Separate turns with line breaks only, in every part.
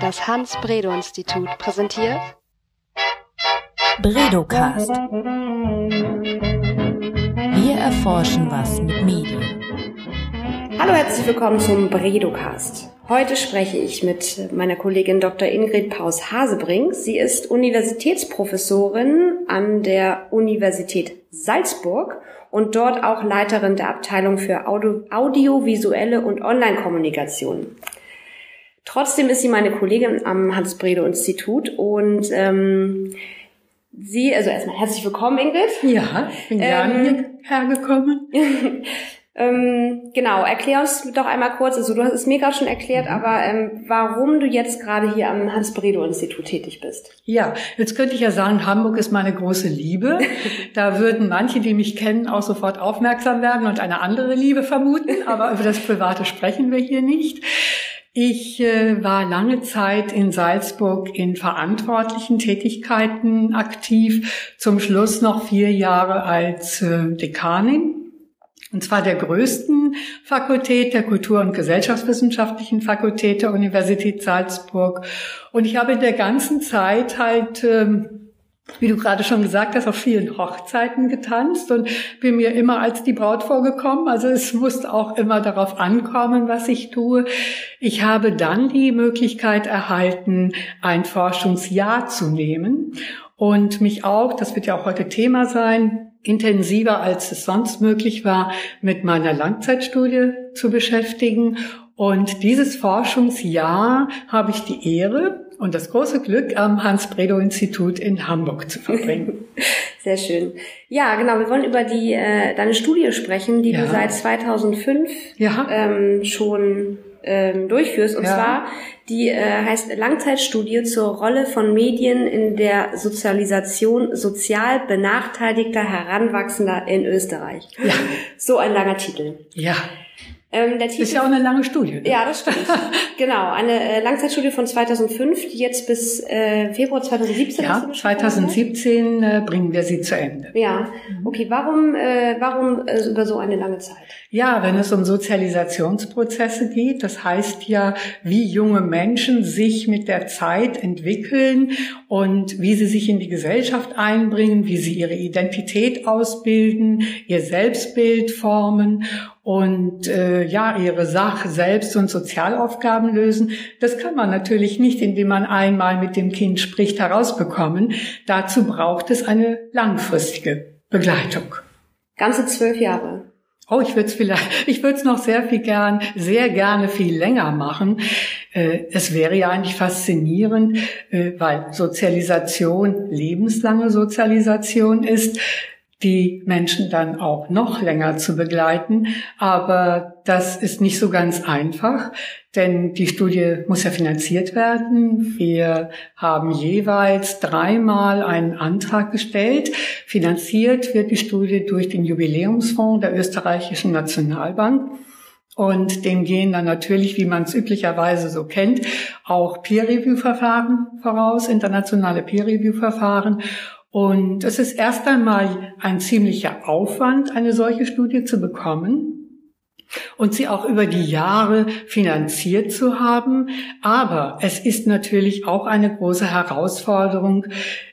Das Hans-Bredow-Institut präsentiert
Bredocast. Wir erforschen was mit Medien.
Hallo, herzlich willkommen zum Bredocast. Heute spreche ich mit meiner Kollegin Dr. Ingrid Paus-Hasebrink. Sie ist Universitätsprofessorin an der Universität Salzburg und dort auch Leiterin der Abteilung für Audio audiovisuelle und Online-Kommunikation. Trotzdem ist sie meine Kollegin am Hans-Bredow-Institut und ähm, Sie, also erstmal herzlich willkommen, Ingrid.
Ja, ich bin gerne ähm, hierher gekommen.
ähm, genau, erklär uns doch einmal kurz, also du hast es mir gerade schon erklärt, mhm. aber ähm, warum du jetzt gerade hier am Hans-Bredow-Institut tätig bist.
Ja, jetzt könnte ich ja sagen, Hamburg ist meine große Liebe. da würden manche, die mich kennen, auch sofort aufmerksam werden und eine andere Liebe vermuten, aber über das Private sprechen wir hier nicht. Ich äh, war lange Zeit in Salzburg in verantwortlichen Tätigkeiten aktiv, zum Schluss noch vier Jahre als äh, Dekanin. Und zwar der größten Fakultät, der Kultur- und Gesellschaftswissenschaftlichen Fakultät der Universität Salzburg. Und ich habe in der ganzen Zeit halt ähm, wie du gerade schon gesagt hast, auf vielen Hochzeiten getanzt und bin mir immer als die Braut vorgekommen. Also es muss auch immer darauf ankommen, was ich tue. Ich habe dann die Möglichkeit erhalten, ein Forschungsjahr zu nehmen und mich auch, das wird ja auch heute Thema sein, intensiver als es sonst möglich war, mit meiner Langzeitstudie zu beschäftigen. Und dieses Forschungsjahr habe ich die Ehre, und das große Glück, am Hans-Bredow-Institut in Hamburg zu verbringen.
Sehr schön. Ja, genau. Wir wollen über die äh, deine Studie sprechen, die ja. du seit 2005 ja. ähm, schon ähm, durchführst. Und ja. zwar die äh, heißt Langzeitstudie zur Rolle von Medien in der Sozialisation sozial benachteiligter Heranwachsender in Österreich. Ja. So ein langer Titel.
Ja. Ähm, der Titel, ist ja auch eine lange Studie.
Ne? Ja, das stimmt. genau, eine äh, Langzeitstudie von 2005, die jetzt bis äh, Februar 2017
Ja, 2017 äh, bringen wir sie zu Ende.
Ja, okay. Warum, äh, warum äh, über so eine lange Zeit?
Ja, wenn es um Sozialisationsprozesse geht, das heißt ja, wie junge Menschen sich mit der Zeit entwickeln und wie sie sich in die Gesellschaft einbringen, wie sie ihre Identität ausbilden, ihr Selbstbild formen und äh, ja ihre Sach-, Selbst- und Sozialaufgaben lösen. Das kann man natürlich nicht, indem man einmal mit dem Kind spricht, herausbekommen. Dazu braucht es eine langfristige Begleitung.
Ganze zwölf Jahre.
Oh, ich würde es vielleicht, ich würde es noch sehr viel gern, sehr gerne viel länger machen. Äh, es wäre ja eigentlich faszinierend, äh, weil Sozialisation lebenslange Sozialisation ist die Menschen dann auch noch länger zu begleiten. Aber das ist nicht so ganz einfach, denn die Studie muss ja finanziert werden. Wir haben jeweils dreimal einen Antrag gestellt. Finanziert wird die Studie durch den Jubiläumsfonds der österreichischen Nationalbank. Und dem gehen dann natürlich, wie man es üblicherweise so kennt, auch Peer-Review-Verfahren voraus, internationale Peer-Review-Verfahren. Und es ist erst einmal ein ziemlicher Aufwand, eine solche Studie zu bekommen und sie auch über die Jahre finanziert zu haben. Aber es ist natürlich auch eine große Herausforderung,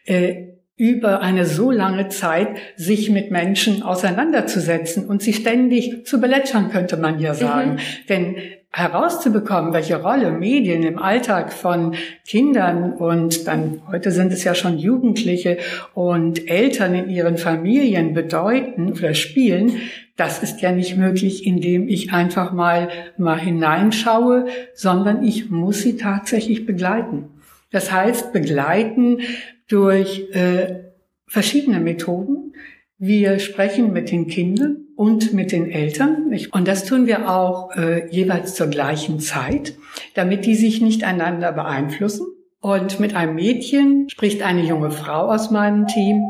äh, über eine so lange Zeit sich mit Menschen auseinanderzusetzen und sie ständig zu belätschern, könnte man ja sagen. Mhm. Denn herauszubekommen, welche Rolle Medien im Alltag von Kindern und dann heute sind es ja schon Jugendliche und Eltern in ihren Familien bedeuten oder spielen, das ist ja nicht möglich, indem ich einfach mal mal hineinschaue, sondern ich muss sie tatsächlich begleiten. Das heißt, begleiten durch äh, verschiedene Methoden. Wir sprechen mit den Kindern und mit den Eltern. Und das tun wir auch äh, jeweils zur gleichen Zeit, damit die sich nicht einander beeinflussen. Und mit einem Mädchen spricht eine junge Frau aus meinem Team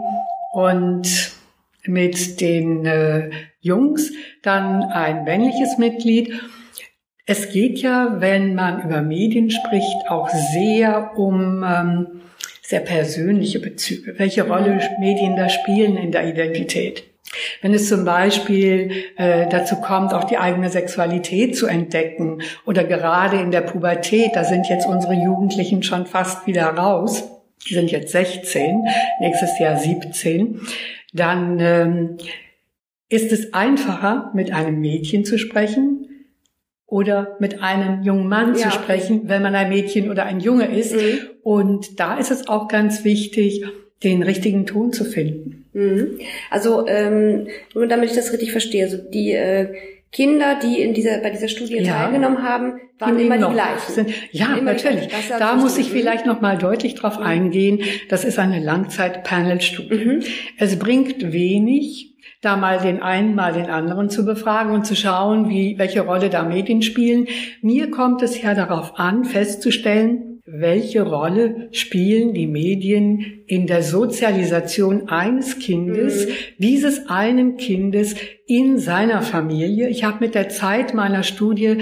und mit den äh, Jungs dann ein männliches Mitglied. Es geht ja, wenn man über Medien spricht, auch sehr um ähm, sehr persönliche Bezüge, welche Rolle Medien da spielen in der Identität. Wenn es zum Beispiel äh, dazu kommt, auch die eigene Sexualität zu entdecken oder gerade in der Pubertät, da sind jetzt unsere Jugendlichen schon fast wieder raus, die sind jetzt 16, nächstes Jahr 17, dann ähm, ist es einfacher, mit einem Mädchen zu sprechen oder mit einem jungen Mann ja. zu sprechen, wenn man ein Mädchen oder ein Junge ist. Mhm. Und da ist es auch ganz wichtig, den richtigen Ton zu finden.
Mhm. Also ähm, nur damit ich das richtig verstehe, also die äh, Kinder, die in dieser bei dieser Studie ja. teilgenommen haben, waren immer die gleichen.
Sind, ja, natürlich. Da muss ich vielleicht noch mal deutlich drauf mhm. eingehen. Das ist eine Langzeit-Panel-Studie. Mhm. Es bringt wenig, da mal den einen, mal den anderen zu befragen und zu schauen, wie, welche Rolle da Medien spielen. Mir kommt es ja darauf an, festzustellen, welche Rolle spielen die Medien in der Sozialisation eines Kindes, mhm. dieses einen Kindes in seiner Familie. Ich habe mit der Zeit meiner Studie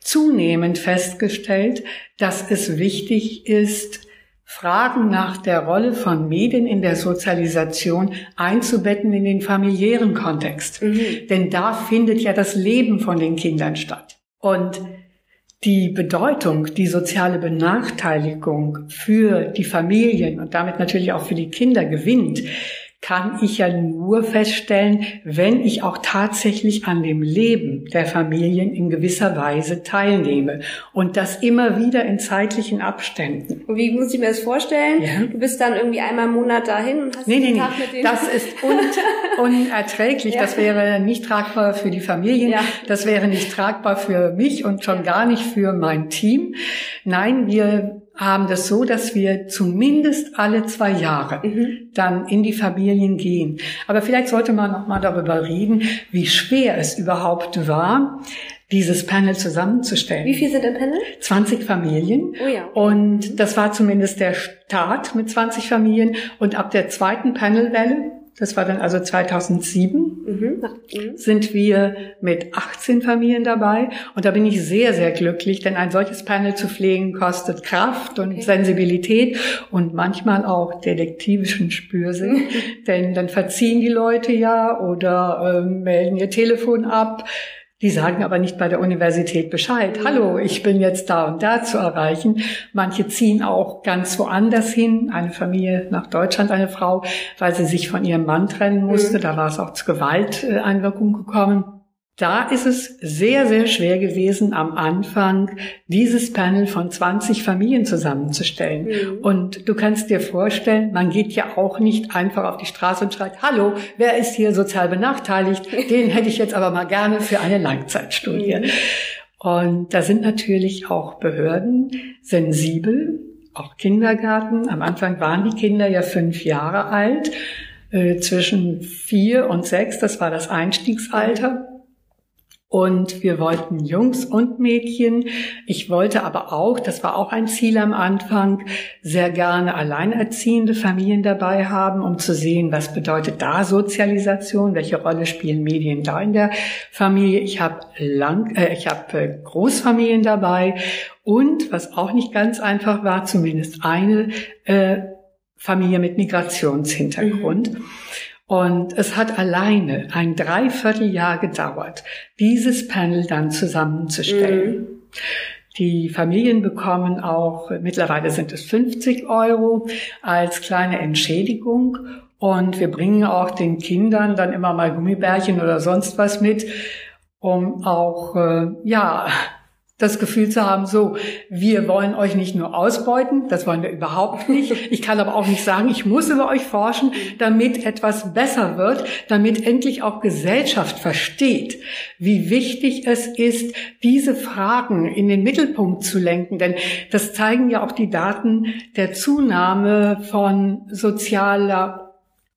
zunehmend festgestellt, dass es wichtig ist, Fragen nach der Rolle von Medien in der Sozialisation einzubetten in den familiären Kontext. Mhm. Denn da findet ja das Leben von den Kindern statt. Und die Bedeutung, die soziale Benachteiligung für die Familien und damit natürlich auch für die Kinder gewinnt, kann ich ja nur feststellen, wenn ich auch tatsächlich an dem Leben der Familien in gewisser Weise teilnehme und das immer wieder in zeitlichen Abständen.
Und wie muss ich mir das vorstellen? Ja. Du bist dann irgendwie einmal im Monat dahin und hast
nee, nee, Tag nee. mit denen. Das ist un unerträglich. Ja. Das wäre nicht tragbar für die Familien. Ja. Das wäre nicht tragbar für mich und schon gar nicht für mein Team. Nein, wir haben das so, dass wir zumindest alle zwei Jahre mhm. dann in die Familien gehen. Aber vielleicht sollte man noch mal darüber reden, wie schwer es überhaupt war, dieses Panel zusammenzustellen.
Wie viel sind im Panel?
20 Familien. Oh ja. Und das war zumindest der Start mit 20 Familien. Und ab der zweiten Panelwelle das war dann also 2007, mhm. Mhm. sind wir mit 18 Familien dabei. Und da bin ich sehr, sehr glücklich, denn ein solches Panel zu pflegen kostet Kraft und okay. Sensibilität und manchmal auch detektivischen Spürsinn. denn dann verziehen die Leute ja oder äh, melden ihr Telefon ab. Die sagen aber nicht bei der Universität Bescheid. Hallo, ich bin jetzt da und da zu erreichen. Manche ziehen auch ganz woanders hin. Eine Familie nach Deutschland, eine Frau, weil sie sich von ihrem Mann trennen musste. Mhm. Da war es auch zu Gewalteinwirkungen gekommen. Da ist es sehr, sehr schwer gewesen, am Anfang dieses Panel von 20 Familien zusammenzustellen. Mhm. Und du kannst dir vorstellen, man geht ja auch nicht einfach auf die Straße und schreit, hallo, wer ist hier sozial benachteiligt? Den hätte ich jetzt aber mal gerne für eine Langzeitstudie. Mhm. Und da sind natürlich auch Behörden sensibel, auch Kindergarten. Am Anfang waren die Kinder ja fünf Jahre alt, äh, zwischen vier und sechs, das war das Einstiegsalter. Und wir wollten Jungs und Mädchen. Ich wollte aber auch, das war auch ein Ziel am Anfang, sehr gerne alleinerziehende Familien dabei haben, um zu sehen, was bedeutet da Sozialisation, welche Rolle spielen Medien da in der Familie. Ich habe lang, äh, ich habe äh, Großfamilien dabei und was auch nicht ganz einfach war, zumindest eine äh, Familie mit Migrationshintergrund. Mhm. Und es hat alleine ein Dreivierteljahr gedauert, dieses Panel dann zusammenzustellen. Mhm. Die Familien bekommen auch, mittlerweile sind es 50 Euro als kleine Entschädigung. Und wir bringen auch den Kindern dann immer mal Gummibärchen oder sonst was mit, um auch, äh, ja, das Gefühl zu haben, so, wir wollen euch nicht nur ausbeuten, das wollen wir überhaupt nicht. Ich kann aber auch nicht sagen, ich muss über euch forschen, damit etwas besser wird, damit endlich auch Gesellschaft versteht, wie wichtig es ist, diese Fragen in den Mittelpunkt zu lenken. Denn das zeigen ja auch die Daten der Zunahme von sozialer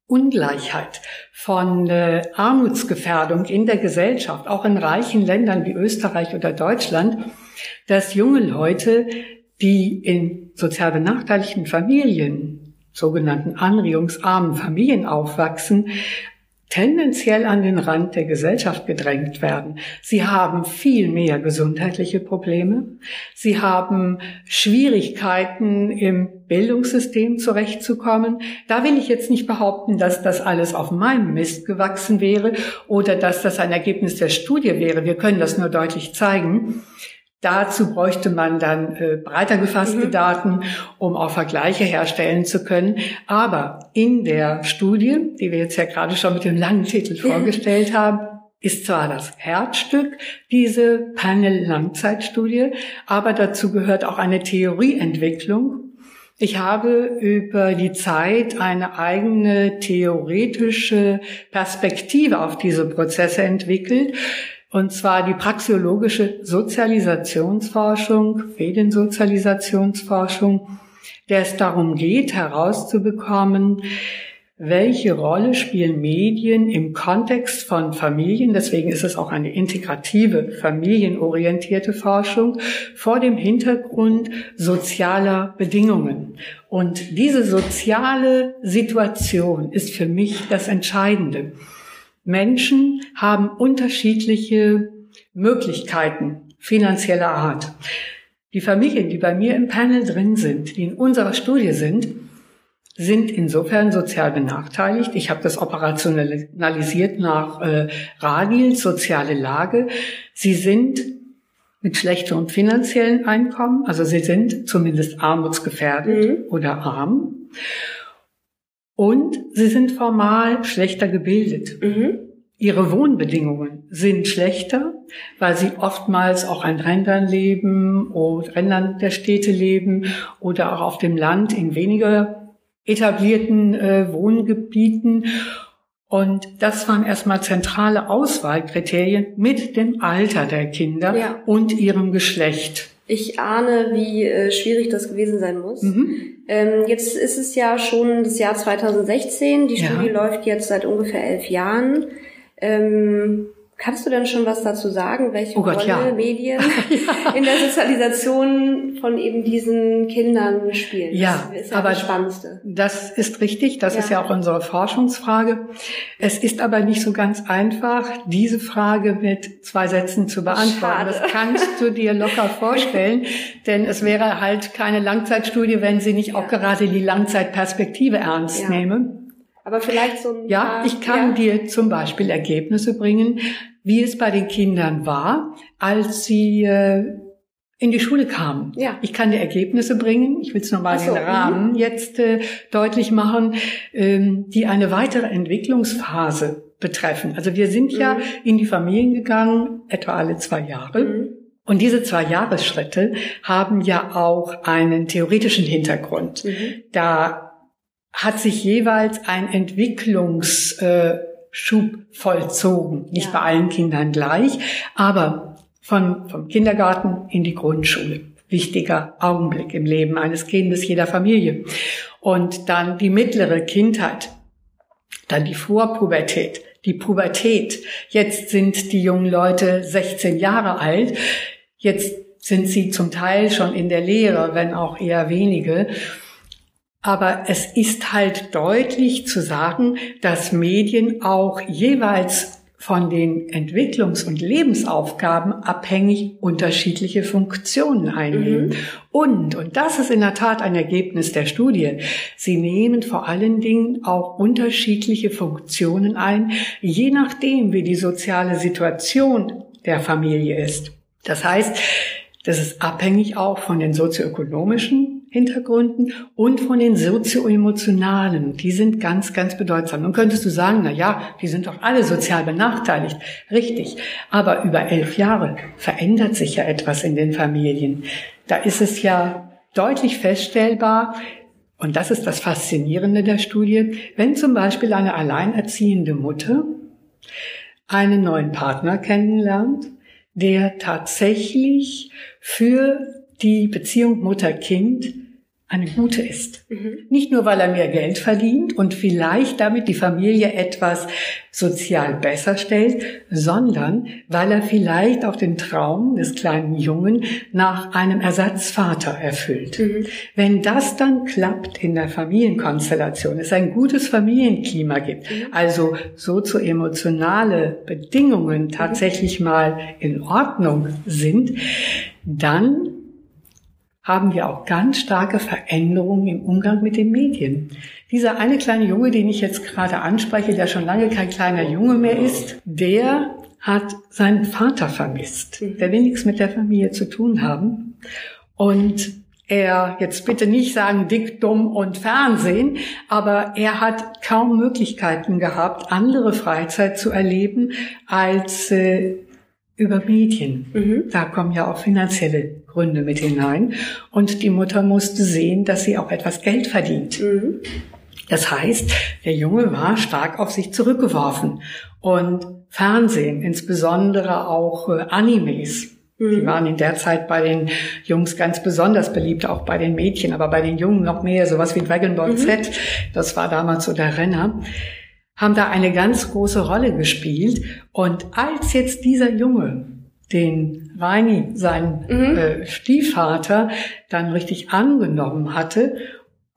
Ungleichheit, von äh, Armutsgefährdung in der Gesellschaft, auch in reichen Ländern wie Österreich oder Deutschland, dass junge Leute, die in sozial benachteiligten Familien, sogenannten anregungsarmen Familien aufwachsen, tendenziell an den Rand der Gesellschaft gedrängt werden. Sie haben viel mehr gesundheitliche Probleme. Sie haben Schwierigkeiten im Bildungssystem zurechtzukommen. Da will ich jetzt nicht behaupten, dass das alles auf meinem Mist gewachsen wäre oder dass das ein Ergebnis der Studie wäre. Wir können das nur deutlich zeigen. Dazu bräuchte man dann äh, breiter gefasste mhm. Daten, um auch Vergleiche herstellen zu können. Aber in der Studie, die wir jetzt ja gerade schon mit dem langen Titel vorgestellt haben, ist zwar das Herzstück, diese Panel-Langzeitstudie, aber dazu gehört auch eine Theorieentwicklung. Ich habe über die Zeit eine eigene theoretische Perspektive auf diese Prozesse entwickelt, und zwar die praxiologische Sozialisationsforschung, Mediensozialisationsforschung, der es darum geht, herauszubekommen, welche Rolle spielen Medien im Kontext von Familien, deswegen ist es auch eine integrative, familienorientierte Forschung, vor dem Hintergrund sozialer Bedingungen. Und diese soziale Situation ist für mich das Entscheidende. Menschen haben unterschiedliche Möglichkeiten finanzieller Art. Die Familien, die bei mir im Panel drin sind, die in unserer Studie sind, sind insofern sozial benachteiligt. Ich habe das operationalisiert nach äh, Radils soziale Lage. Sie sind mit schlechterem finanziellen Einkommen, also sie sind zumindest armutsgefährdet mhm. oder arm. Und sie sind formal schlechter gebildet. Mhm. Ihre Wohnbedingungen sind schlechter, weil sie oftmals auch an Rändern leben oder Rändern der Städte leben oder auch auf dem Land in weniger etablierten äh, Wohngebieten. Und das waren erstmal zentrale Auswahlkriterien mit dem Alter der Kinder ja. und ihrem Geschlecht.
Ich ahne, wie äh, schwierig das gewesen sein muss. Mhm. Ähm, jetzt ist es ja schon das Jahr 2016. Die ja. Studie läuft jetzt seit ungefähr elf Jahren. Ähm, Kannst du denn schon was dazu sagen, welche oh Gott, Rolle ja. Medien ja. in der Sozialisation von eben diesen Kindern spielen?
Ja, das ist ja aber das Spannendste. Das ist richtig. Das ja. ist ja auch unsere Forschungsfrage. Es ist aber nicht so ganz einfach, diese Frage mit zwei Sätzen zu beantworten. Schade. Das kannst du dir locker vorstellen, denn es wäre halt keine Langzeitstudie, wenn sie nicht auch gerade die Langzeitperspektive ernst nehme.
Aber vielleicht so ein
Ja, paar, ich kann ja. dir zum Beispiel Ergebnisse bringen, wie es bei den Kindern war, als sie äh, in die Schule kamen. Ja. Ich kann dir Ergebnisse bringen. Ich will es nochmal so, den Rahmen -hmm. jetzt äh, deutlich machen, ähm, die eine weitere Entwicklungsphase betreffen. Also wir sind mhm. ja in die Familien gegangen, etwa alle zwei Jahre. Mhm. Und diese zwei Jahresschritte haben ja auch einen theoretischen Hintergrund. Mhm. Da hat sich jeweils ein Entwicklungsschub vollzogen. Nicht ja. bei allen Kindern gleich, aber von, vom Kindergarten in die Grundschule. Wichtiger Augenblick im Leben eines Kindes jeder Familie. Und dann die mittlere Kindheit, dann die Vorpubertät, die Pubertät. Jetzt sind die jungen Leute 16 Jahre alt. Jetzt sind sie zum Teil schon in der Lehre, wenn auch eher wenige. Aber es ist halt deutlich zu sagen, dass Medien auch jeweils von den Entwicklungs- und Lebensaufgaben abhängig unterschiedliche Funktionen einnehmen. Mhm. Und, und das ist in der Tat ein Ergebnis der Studie, sie nehmen vor allen Dingen auch unterschiedliche Funktionen ein, je nachdem, wie die soziale Situation der Familie ist. Das heißt, das ist abhängig auch von den sozioökonomischen Hintergründen und von den sozioemotionalen. Die sind ganz, ganz bedeutsam. Nun könntest du sagen, na ja, die sind doch alle sozial benachteiligt. Richtig. Aber über elf Jahre verändert sich ja etwas in den Familien. Da ist es ja deutlich feststellbar, und das ist das Faszinierende der Studie, wenn zum Beispiel eine alleinerziehende Mutter einen neuen Partner kennenlernt, der tatsächlich für die Beziehung Mutter-Kind eine gute ist. Mhm. Nicht nur, weil er mehr Geld verdient und vielleicht damit die Familie etwas sozial besser stellt, sondern weil er vielleicht auch den Traum des kleinen Jungen nach einem Ersatzvater erfüllt. Mhm. Wenn das dann klappt in der Familienkonstellation, es ein gutes Familienklima gibt, mhm. also sozioemotionale Bedingungen tatsächlich mal in Ordnung sind, dann haben wir auch ganz starke Veränderungen im Umgang mit den Medien. Dieser eine kleine Junge, den ich jetzt gerade anspreche, der schon lange kein kleiner Junge mehr ist, der hat seinen Vater vermisst. Mhm. Der will nichts mit der Familie zu tun haben. Und er, jetzt bitte nicht sagen dick, dumm und Fernsehen, aber er hat kaum Möglichkeiten gehabt, andere Freizeit zu erleben als äh, über Medien. Mhm. Da kommen ja auch finanzielle Gründe mit hinein. Und die Mutter musste sehen, dass sie auch etwas Geld verdient. Mhm. Das heißt, der Junge war stark auf sich zurückgeworfen. Und Fernsehen, insbesondere auch äh, Animes, mhm. die waren in der Zeit bei den Jungs ganz besonders beliebt, auch bei den Mädchen, aber bei den Jungen noch mehr, sowas wie Dragon Ball mhm. Z, das war damals so der Renner haben da eine ganz große Rolle gespielt. Und als jetzt dieser Junge den Reini, sein mhm. äh, Stiefvater, dann richtig angenommen hatte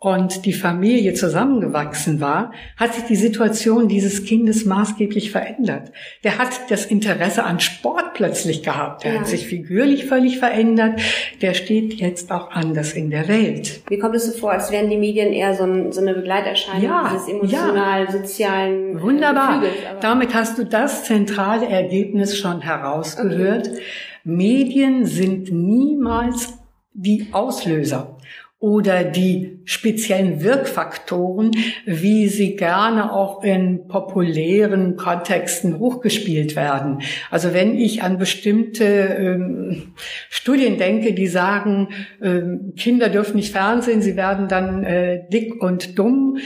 und die Familie zusammengewachsen war, hat sich die Situation dieses Kindes maßgeblich verändert. Der hat das Interesse an Sport plötzlich gehabt. Der ja. hat sich figürlich völlig verändert. Der steht jetzt auch anders in der Welt.
Wie kommt es so vor, als wären die Medien eher so, ein, so eine Begleiterscheinung ja, dieses emotional-sozialen
ja. Wunderbar. Gefüges, Damit hast du das zentrale Ergebnis schon herausgehört. Okay. Medien sind niemals die Auslöser oder die speziellen Wirkfaktoren, wie sie gerne auch in populären Kontexten hochgespielt werden. Also wenn ich an bestimmte ähm, Studien denke, die sagen, ähm, Kinder dürfen nicht Fernsehen, sie werden dann äh, dick und dumm,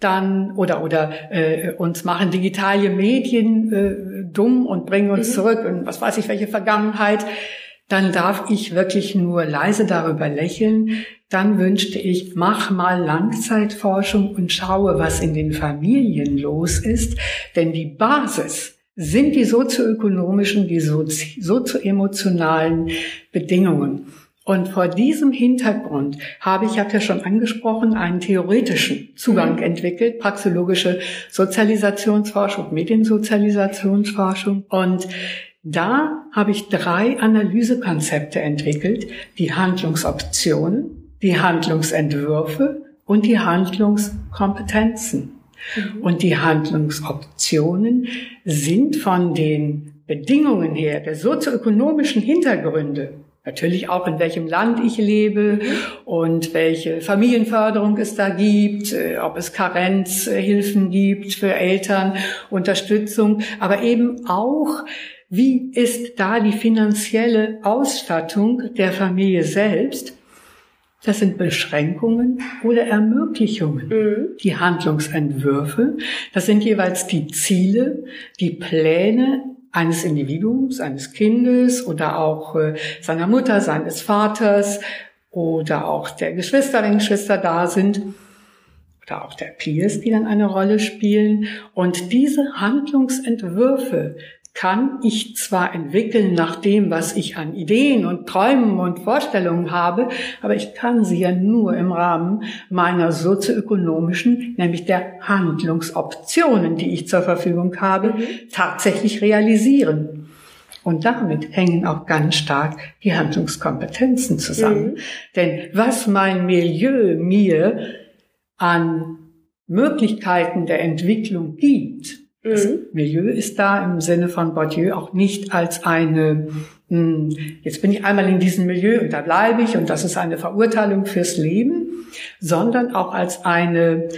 dann oder oder äh, uns machen digitale Medien äh, dumm und bringen uns mhm. zurück in was weiß ich welche Vergangenheit dann darf ich wirklich nur leise darüber lächeln. Dann wünschte ich, mach mal Langzeitforschung und schaue, was in den Familien los ist. Denn die Basis sind die sozioökonomischen, die sozioemotionalen Bedingungen. Und vor diesem Hintergrund habe ich, ich habe ja schon angesprochen, einen theoretischen Zugang mhm. entwickelt, praxologische Sozialisationsforschung, Mediensozialisationsforschung. Und da habe ich drei Analysekonzepte entwickelt, die Handlungsoptionen, die Handlungsentwürfe und die Handlungskompetenzen. Mhm. Und die Handlungsoptionen sind von den Bedingungen her, der sozioökonomischen Hintergründe, natürlich auch in welchem Land ich lebe und welche Familienförderung es da gibt, äh, ob es Karenzhilfen gibt für Eltern, Unterstützung, aber eben auch wie ist da die finanzielle Ausstattung der Familie selbst? Das sind Beschränkungen oder Ermöglichungen. Mhm. Die Handlungsentwürfe, das sind jeweils die Ziele, die Pläne eines Individuums, eines Kindes oder auch äh, seiner Mutter, seines Vaters oder auch der Geschwister, wenn Geschwister da sind oder auch der Peers, die dann eine Rolle spielen. Und diese Handlungsentwürfe kann ich zwar entwickeln nach dem, was ich an Ideen und Träumen und Vorstellungen habe, aber ich kann sie ja nur im Rahmen meiner sozioökonomischen, nämlich der Handlungsoptionen, die ich zur Verfügung habe, mhm. tatsächlich realisieren. Und damit hängen auch ganz stark die Handlungskompetenzen zusammen. Mhm. Denn was mein Milieu mir an Möglichkeiten der Entwicklung gibt, das mhm. Milieu ist da im Sinne von Bourdieu auch nicht als eine, hm, jetzt bin ich einmal in diesem Milieu und da bleibe ich und das ist eine Verurteilung fürs Leben, sondern auch als eine,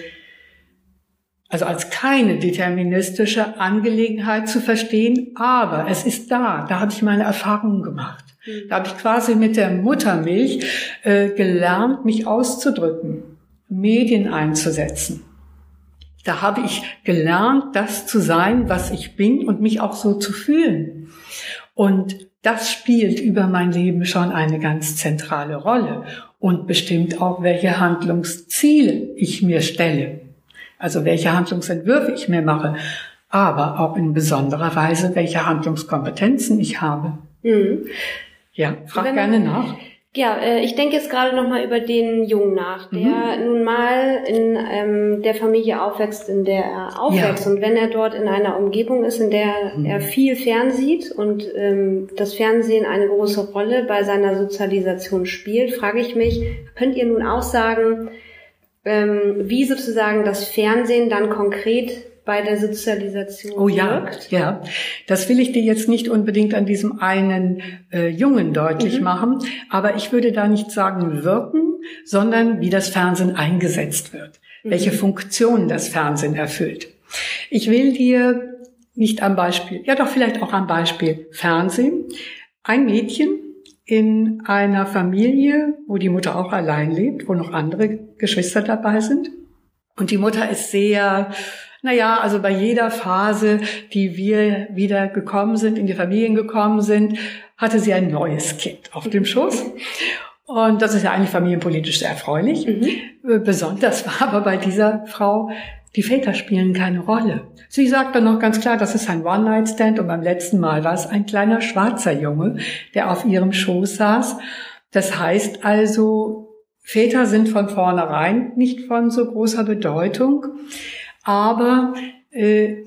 also als keine deterministische Angelegenheit zu verstehen, aber es ist da, da habe ich meine Erfahrungen gemacht. Mhm. Da habe ich quasi mit der Muttermilch äh, gelernt, mich auszudrücken, Medien einzusetzen. Da habe ich gelernt, das zu sein, was ich bin und mich auch so zu fühlen. Und das spielt über mein Leben schon eine ganz zentrale Rolle und bestimmt auch, welche Handlungsziele ich mir stelle. Also welche Handlungsentwürfe ich mir mache, aber auch in besonderer Weise, welche Handlungskompetenzen ich habe. Mhm. Ja, frag man, gerne nach.
Ja, äh, ich denke jetzt gerade noch mal über den Jungen nach, der mhm. nun mal in ähm, der Familie aufwächst, in der er aufwächst. Ja. Und wenn er dort in einer Umgebung ist, in der mhm. er viel fernsieht und ähm, das Fernsehen eine große Rolle bei seiner Sozialisation spielt, frage ich mich, könnt ihr nun auch sagen, ähm, wie sozusagen das Fernsehen dann konkret bei der Sozialisation
oh, ja, wirkt? Ja, das will ich dir jetzt nicht unbedingt an diesem einen äh, Jungen deutlich mhm. machen, aber ich würde da nicht sagen wirken, sondern wie das Fernsehen eingesetzt wird, mhm. welche Funktion das Fernsehen erfüllt. Ich will dir nicht am Beispiel, ja doch vielleicht auch am Beispiel Fernsehen, ein Mädchen in einer Familie, wo die Mutter auch allein lebt, wo noch andere Geschwister dabei sind. Und die Mutter ist sehr naja, also bei jeder Phase, die wir wieder gekommen sind, in die Familien gekommen sind, hatte sie ein neues Kind auf dem Schoß. Und das ist ja eigentlich familienpolitisch sehr erfreulich. Mhm. Besonders war aber bei dieser Frau, die Väter spielen keine Rolle. Sie sagt dann noch ganz klar, das ist ein One-Night-Stand und beim letzten Mal war es ein kleiner schwarzer Junge, der auf ihrem Schoß saß. Das heißt also, Väter sind von vornherein nicht von so großer Bedeutung. Aber äh,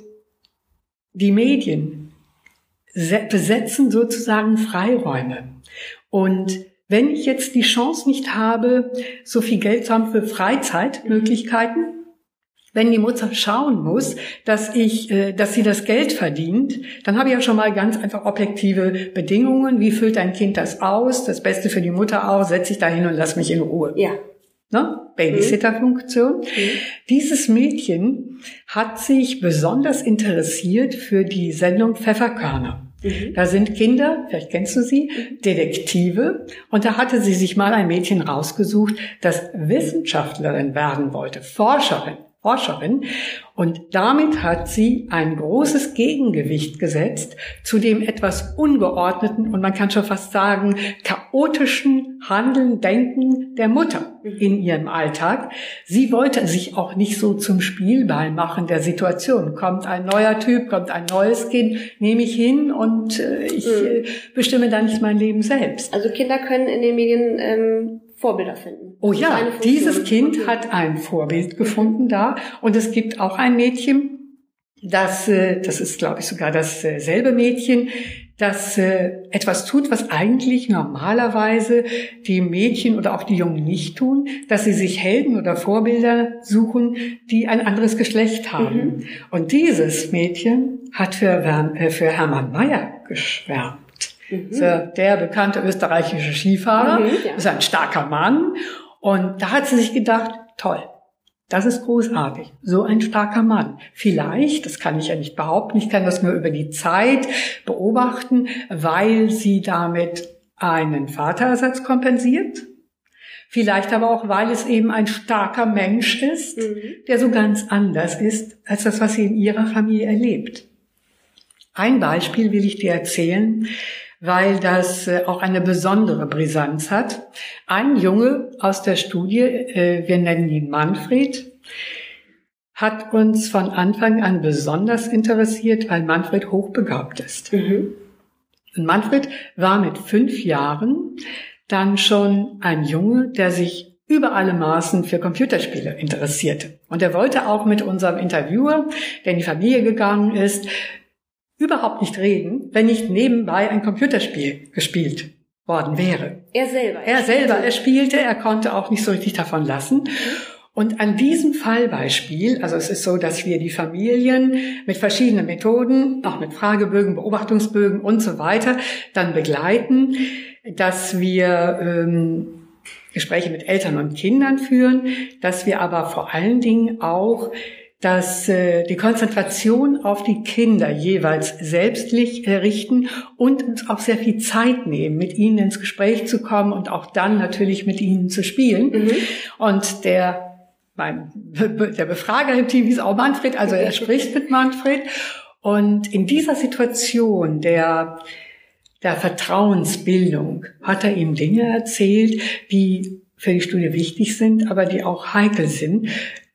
die Medien besetzen sozusagen Freiräume. Und wenn ich jetzt die Chance nicht habe, so viel Geld zu haben für Freizeitmöglichkeiten, wenn die Mutter schauen muss, dass ich, äh, dass sie das Geld verdient, dann habe ich ja schon mal ganz einfach objektive Bedingungen. Wie füllt ein Kind das aus? Das Beste für die Mutter auch, setze ich da hin und lass mich in Ruhe.
Ja
ne? Babysitter-Funktion. Mhm. Dieses Mädchen hat sich besonders interessiert für die Sendung Pfefferkörner. Mhm. Da sind Kinder, vielleicht kennst du sie, mhm. Detektive. Und da hatte sie sich mal ein Mädchen rausgesucht, das Wissenschaftlerin werden wollte, Forscherin. Forscherin. Und damit hat sie ein großes Gegengewicht gesetzt zu dem etwas ungeordneten und man kann schon fast sagen chaotischen Handeln, Denken der Mutter in ihrem Alltag. Sie wollte sich auch nicht so zum Spielball machen der Situation. Kommt ein neuer Typ, kommt ein neues Kind, nehme ich hin und äh, ich äh, bestimme dann nicht mein Leben selbst.
Also Kinder können in den Medien ähm Vorbilder finden.
Oh ja, dieses Kind hat ein Vorbild gefunden da und es gibt auch ein Mädchen, das, äh, das ist glaube ich sogar dasselbe Mädchen, das äh, etwas tut, was eigentlich normalerweise die Mädchen oder auch die Jungen nicht tun, dass sie sich Helden oder Vorbilder suchen, die ein anderes Geschlecht haben. Mhm. Und dieses Mädchen hat für, äh, für Hermann Mayer geschwärmt. Mhm. Der bekannte österreichische Skifahrer, mhm, ja. ist ein starker Mann. Und da hat sie sich gedacht, toll, das ist großartig. So ein starker Mann. Vielleicht, das kann ich ja nicht behaupten, ich kann das nur über die Zeit beobachten, weil sie damit einen Vaterersatz kompensiert. Vielleicht aber auch, weil es eben ein starker Mensch ist, mhm. der so ganz anders ist als das, was sie in ihrer Familie erlebt. Ein Beispiel will ich dir erzählen weil das äh, auch eine besondere Brisanz hat. Ein Junge aus der Studie, äh, wir nennen ihn Manfred, hat uns von Anfang an besonders interessiert, weil Manfred hochbegabt ist. Mhm. Und Manfred war mit fünf Jahren dann schon ein Junge, der sich über alle Maßen für Computerspiele interessierte. Und er wollte auch mit unserem Interviewer, der in die Familie gegangen ist, überhaupt nicht reden, wenn nicht nebenbei ein Computerspiel gespielt worden wäre.
Er selber.
Er, er selber, er spielte, er konnte auch nicht so richtig davon lassen. Und an diesem Fallbeispiel, also es ist so, dass wir die Familien mit verschiedenen Methoden, auch mit Fragebögen, Beobachtungsbögen und so weiter, dann begleiten, dass wir ähm, Gespräche mit Eltern und Kindern führen, dass wir aber vor allen Dingen auch dass äh, die Konzentration auf die Kinder jeweils selbstlich äh, richten und uns auch sehr viel Zeit nehmen, mit ihnen ins Gespräch zu kommen und auch dann natürlich mit ihnen zu spielen. Mhm. Und der mein, der Befrager im Team ist auch Manfred, also er spricht mit Manfred. Und in dieser Situation der, der Vertrauensbildung hat er ihm Dinge erzählt, die für die Studie wichtig sind, aber die auch heikel sind.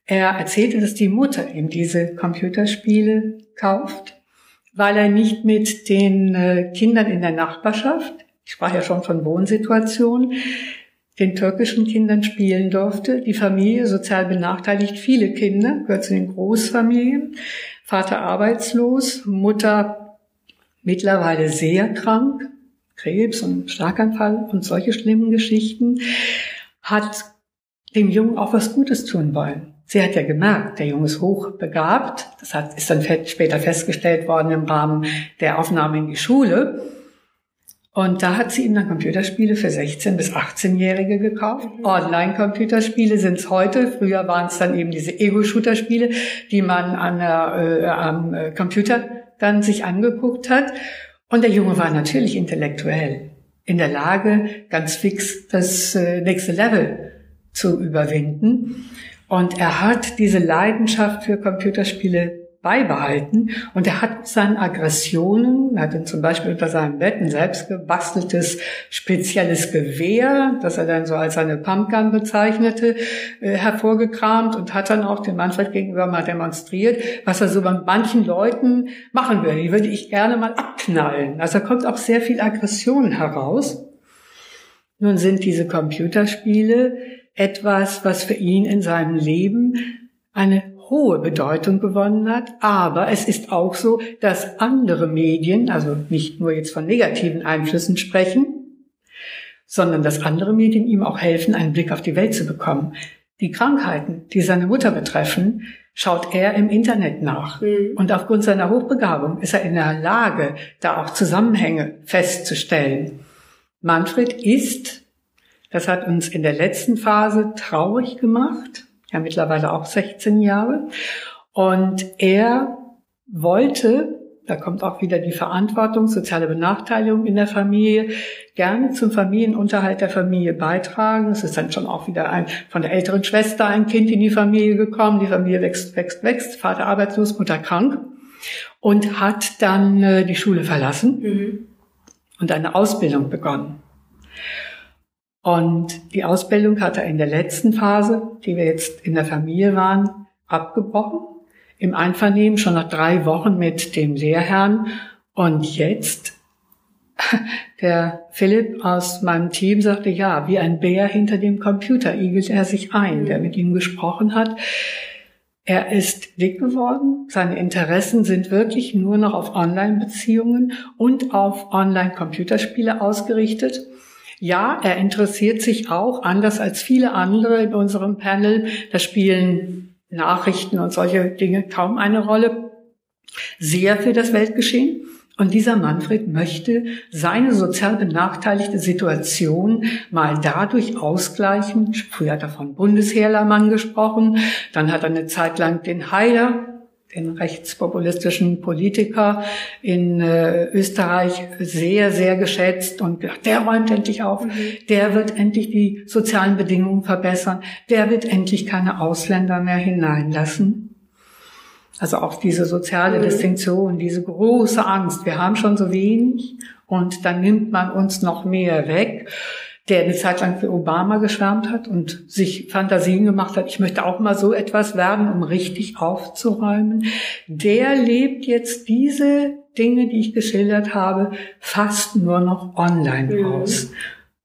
Er erzählte, dass die Mutter ihm diese Computerspiele kauft, weil er nicht mit den äh, Kindern in der Nachbarschaft ich sprach ja schon von Wohnsituationen, den türkischen Kindern spielen durfte. Die Familie sozial benachteiligt, viele Kinder, gehört zu den Großfamilien. Vater arbeitslos, Mutter mittlerweile sehr krank, Krebs und Schlaganfall und solche schlimmen Geschichten, hat dem Jungen auch was Gutes tun wollen. Sie hat ja gemerkt, der Junge ist hochbegabt. Das hat, ist dann später festgestellt worden im Rahmen der Aufnahme in die Schule. Und da hat sie ihm dann Computerspiele für 16- bis 18-Jährige gekauft. Mhm. Online-Computerspiele sind es heute. Früher waren es dann eben diese Ego-Shooter-Spiele, die man an der, äh, am äh, Computer dann sich angeguckt hat. Und der Junge war natürlich intellektuell in der Lage, ganz fix das äh, nächste Level zu überwinden. Und er hat diese Leidenschaft für Computerspiele beibehalten. Und er hat seine Aggressionen, er hatte zum Beispiel unter seinem Bett ein selbst gebasteltes spezielles Gewehr, das er dann so als seine Pumpgun bezeichnete, äh, hervorgekramt und hat dann auch dem Manfred gegenüber mal demonstriert, was er so bei manchen Leuten machen würde. Die würde ich gerne mal abknallen. Also da kommt auch sehr viel Aggression heraus. Nun sind diese Computerspiele etwas, was für ihn in seinem Leben eine hohe Bedeutung gewonnen hat. Aber es ist auch so, dass andere Medien, also nicht nur jetzt von negativen Einflüssen sprechen, sondern dass andere Medien ihm auch helfen, einen Blick auf die Welt zu bekommen. Die Krankheiten, die seine Mutter betreffen, schaut er im Internet nach. Mhm. Und aufgrund seiner Hochbegabung ist er in der Lage, da auch Zusammenhänge festzustellen. Manfred ist, das hat uns in der letzten Phase traurig gemacht, ja mittlerweile auch 16 Jahre. Und er wollte, da kommt auch wieder die Verantwortung, soziale Benachteiligung in der Familie, gerne zum Familienunterhalt der Familie beitragen. Es ist dann schon auch wieder ein, von der älteren Schwester ein Kind in die Familie gekommen. Die Familie wächst, wächst, wächst. Vater arbeitslos, Mutter krank. Und hat dann äh, die Schule verlassen mhm. und eine Ausbildung begonnen. Und die Ausbildung hat er in der letzten Phase, die wir jetzt in der Familie waren, abgebrochen. Im Einvernehmen schon nach drei Wochen mit dem Lehrherrn. Und jetzt, der Philipp aus meinem Team sagte, ja, wie ein Bär hinter dem Computer igelt er sich ein, der mit ihm gesprochen hat. Er ist dick geworden. Seine Interessen sind wirklich nur noch auf Online-Beziehungen und auf Online-Computerspiele ausgerichtet. Ja, er interessiert sich auch, anders als viele andere in unserem Panel, da spielen Nachrichten und solche Dinge kaum eine Rolle, sehr für das Weltgeschehen. Und dieser Manfred möchte seine sozial benachteiligte Situation mal dadurch ausgleichen. Früher hat er von Bundesheerlermann gesprochen, dann hat er eine Zeit lang den Heider den rechtspopulistischen Politiker in äh, Österreich sehr, sehr geschätzt und gedacht, der räumt endlich auf, mhm. der wird endlich die sozialen Bedingungen verbessern, der wird endlich keine Ausländer mehr hineinlassen. Also auch diese soziale mhm. Distinktion, diese große Angst, wir haben schon so wenig und dann nimmt man uns noch mehr weg der eine Zeit lang für Obama geschwärmt hat und sich Fantasien gemacht hat, ich möchte auch mal so etwas werden, um richtig aufzuräumen, der lebt jetzt diese Dinge, die ich geschildert habe, fast nur noch online mhm. aus.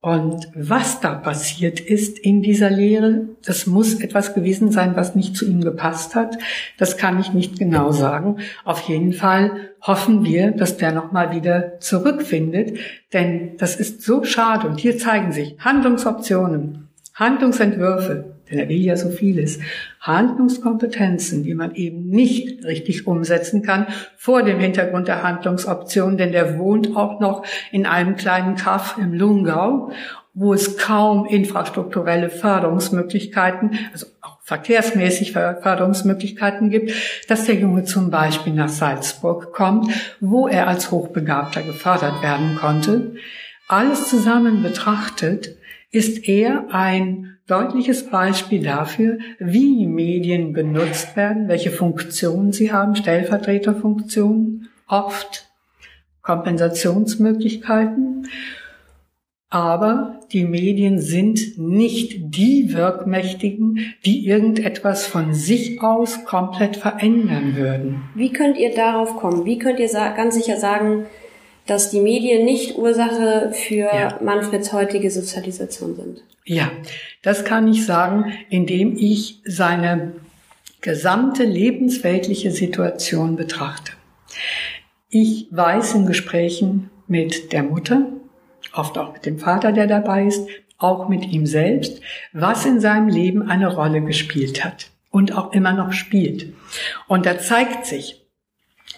Und was da passiert ist in dieser Lehre, das muss etwas gewesen sein, was nicht zu ihm gepasst hat. Das kann ich nicht genau sagen. Auf jeden Fall hoffen wir, dass der nochmal wieder zurückfindet. Denn das ist so schade. Und hier zeigen sich Handlungsoptionen, Handlungsentwürfe, denn er will ja so vieles, Handlungskompetenzen, die man eben nicht richtig umsetzen kann vor dem Hintergrund der Handlungsoption, denn der wohnt auch noch in einem kleinen Kaff im Lungau, wo es kaum infrastrukturelle Förderungsmöglichkeiten, also auch verkehrsmäßig Förderungsmöglichkeiten gibt, dass der Junge zum Beispiel nach Salzburg kommt, wo er als Hochbegabter gefördert werden konnte. Alles zusammen betrachtet ist er ein deutliches Beispiel dafür, wie Medien benutzt werden, welche Funktionen sie haben, Stellvertreterfunktionen, oft Kompensationsmöglichkeiten. Aber die Medien sind nicht die Wirkmächtigen, die irgendetwas von sich aus komplett verändern würden.
Wie könnt ihr darauf kommen? Wie könnt ihr ganz sicher sagen, dass die Medien nicht Ursache für ja. Manfreds heutige Sozialisation sind.
Ja, das kann ich sagen, indem ich seine gesamte lebensweltliche Situation betrachte. Ich weiß in Gesprächen mit der Mutter, oft auch mit dem Vater, der dabei ist, auch mit ihm selbst, was in seinem Leben eine Rolle gespielt hat und auch immer noch spielt. Und da zeigt sich,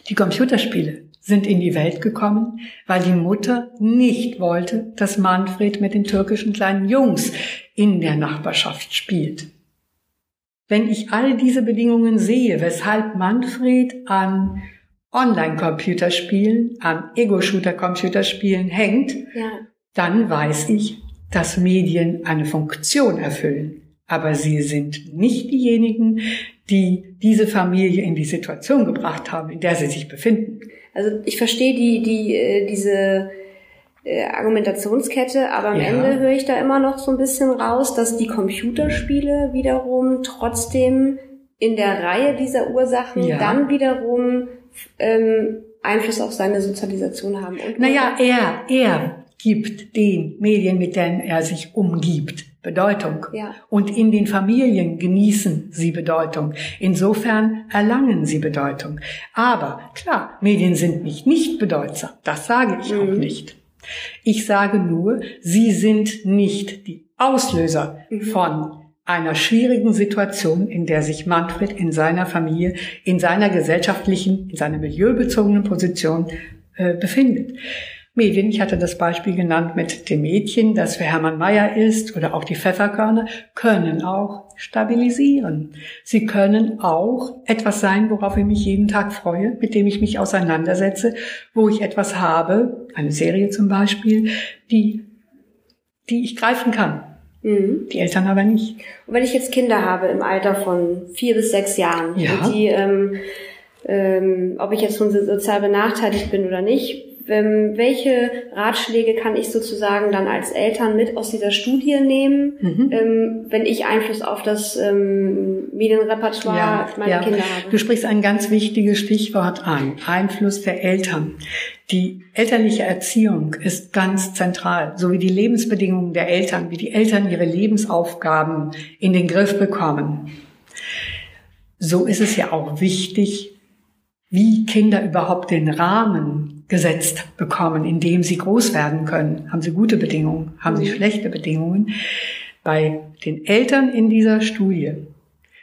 die Computerspiele sind in die Welt gekommen, weil die Mutter nicht wollte, dass Manfred mit den türkischen kleinen Jungs in der Nachbarschaft spielt. Wenn ich all diese Bedingungen sehe, weshalb Manfred an Online-Computerspielen, an Ego-Shooter-Computerspielen hängt, ja. dann weiß ich, dass Medien eine Funktion erfüllen. Aber sie sind nicht diejenigen, die diese Familie in die Situation gebracht haben, in der sie sich befinden.
Also ich verstehe die, die, äh, diese äh, Argumentationskette, aber am ja. Ende höre ich da immer noch so ein bisschen raus, dass die Computerspiele wiederum trotzdem in der Reihe dieser Ursachen ja. dann wiederum ähm, Einfluss auf seine Sozialisation haben.
Und naja, er, er gibt den Medien, mit denen er sich umgibt, Bedeutung. Ja. Und in den Familien genießen sie Bedeutung. Insofern erlangen sie Bedeutung. Aber klar, Medien sind nicht nicht bedeutsam. Das sage ich mhm. auch nicht. Ich sage nur, sie sind nicht die Auslöser mhm. von einer schwierigen Situation, in der sich Manfred in seiner Familie, in seiner gesellschaftlichen, in seiner milieubezogenen Position äh, befindet. Medien, ich hatte das Beispiel genannt mit dem Mädchen, das für Hermann Mayer ist, oder auch die Pfefferkörner, können auch stabilisieren. Sie können auch etwas sein, worauf ich mich jeden Tag freue, mit dem ich mich auseinandersetze, wo ich etwas habe, eine Serie zum Beispiel, die, die ich greifen kann. Mhm. Die Eltern aber nicht.
Und wenn ich jetzt Kinder habe im Alter von vier bis sechs Jahren, ja. die, ähm, ähm, ob ich jetzt nun sozial benachteiligt bin oder nicht, ähm, welche Ratschläge kann ich sozusagen dann als Eltern mit aus dieser Studie nehmen, mhm. ähm, wenn ich Einfluss auf das ähm, Medienrepertoire ja, meiner ja. Kinder habe?
Du sprichst ein ganz wichtiges Stichwort an, Einfluss der Eltern. Die elterliche Erziehung ist ganz zentral, so wie die Lebensbedingungen der Eltern, wie die Eltern ihre Lebensaufgaben in den Griff bekommen. So ist es ja auch wichtig, wie Kinder überhaupt den Rahmen gesetzt bekommen, in dem sie groß werden können. Haben sie gute Bedingungen? Haben sie mhm. schlechte Bedingungen? Bei den Eltern in dieser Studie